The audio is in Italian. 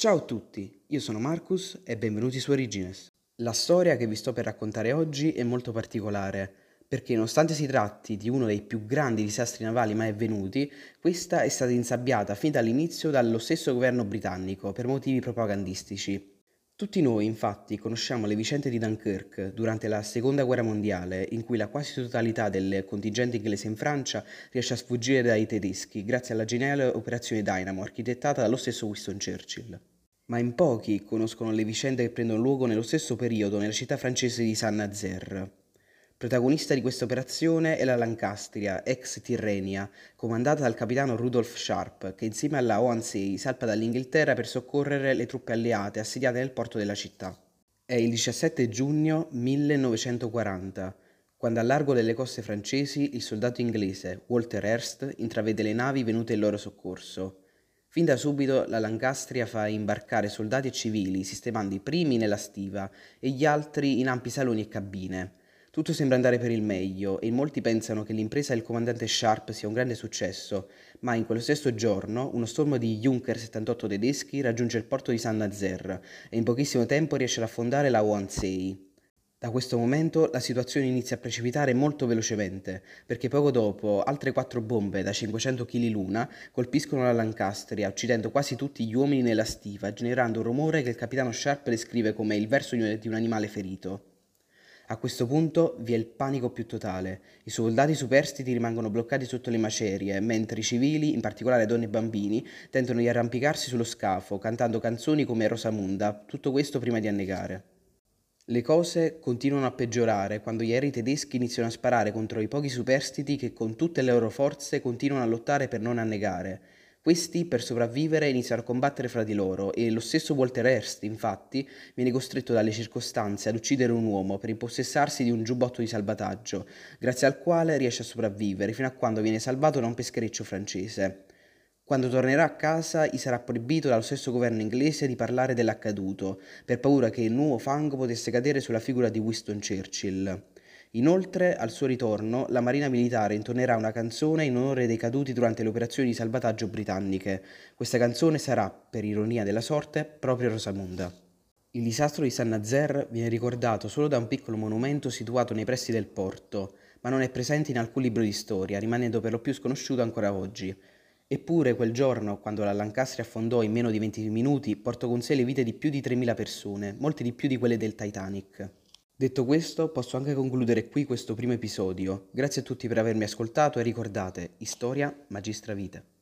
Ciao a tutti, io sono Marcus e benvenuti su Origines. La storia che vi sto per raccontare oggi è molto particolare, perché nonostante si tratti di uno dei più grandi disastri navali mai avvenuti, questa è stata insabbiata fin dall'inizio dallo stesso governo britannico per motivi propagandistici. Tutti noi, infatti, conosciamo le vicende di Dunkirk durante la Seconda Guerra Mondiale, in cui la quasi totalità del contingente inglese in Francia riesce a sfuggire dai tedeschi grazie alla geniale operazione Dynamo architettata dallo stesso Winston Churchill. Ma in pochi conoscono le vicende che prendono luogo nello stesso periodo nella città francese di Saint-Nazaire. Protagonista di questa operazione è la Lancastria, ex Tirrenia, comandata dal capitano Rudolf Sharp, che insieme alla Oansey salpa dall'Inghilterra per soccorrere le truppe alleate assediate nel porto della città. È il 17 giugno 1940, quando a largo delle coste francesi il soldato inglese Walter Hearst intravede le navi venute in loro soccorso. Fin da subito la Lancastria fa imbarcare soldati e civili, sistemando i primi nella stiva e gli altri in ampi saloni e cabine. Tutto sembra andare per il meglio e molti pensano che l'impresa del comandante Sharp sia un grande successo, ma in quello stesso giorno uno stormo di Junker 78 tedeschi raggiunge il porto di San Nazaire e in pochissimo tempo riesce ad affondare la Wansei. Da questo momento la situazione inizia a precipitare molto velocemente, perché poco dopo altre quattro bombe da 500 kg l'una colpiscono la Lancastria, uccidendo quasi tutti gli uomini nella stiva, generando un rumore che il capitano Sharp descrive come il verso di un animale ferito. A questo punto vi è il panico più totale. I soldati superstiti rimangono bloccati sotto le macerie, mentre i civili, in particolare donne e bambini, tentano di arrampicarsi sullo scafo, cantando canzoni come Rosamunda, tutto questo prima di annegare. Le cose continuano a peggiorare quando gli aerei tedeschi iniziano a sparare contro i pochi superstiti che con tutte le loro forze continuano a lottare per non annegare. Questi, per sopravvivere, iniziano a combattere fra di loro e lo stesso Walter Hearst, infatti, viene costretto dalle circostanze ad uccidere un uomo per impossessarsi di un giubbotto di salvataggio, grazie al quale riesce a sopravvivere fino a quando viene salvato da un peschereccio francese. Quando tornerà a casa gli sarà proibito dallo stesso governo inglese di parlare dell'accaduto, per paura che il nuovo fango potesse cadere sulla figura di Winston Churchill. Inoltre, al suo ritorno, la Marina Militare intonerà una canzone in onore dei caduti durante le operazioni di salvataggio britanniche. Questa canzone sarà, per ironia della sorte, proprio Rosamunda. Il disastro di San Nazaire viene ricordato solo da un piccolo monumento situato nei pressi del porto, ma non è presente in alcun libro di storia, rimanendo per lo più sconosciuto ancora oggi. Eppure quel giorno, quando la Lancastria affondò in meno di 20 minuti, portò con sé le vite di più di 3.000 persone, molte di più di quelle del Titanic. Detto questo, posso anche concludere qui questo primo episodio. Grazie a tutti per avermi ascoltato e ricordate, Storia Magistra Vite.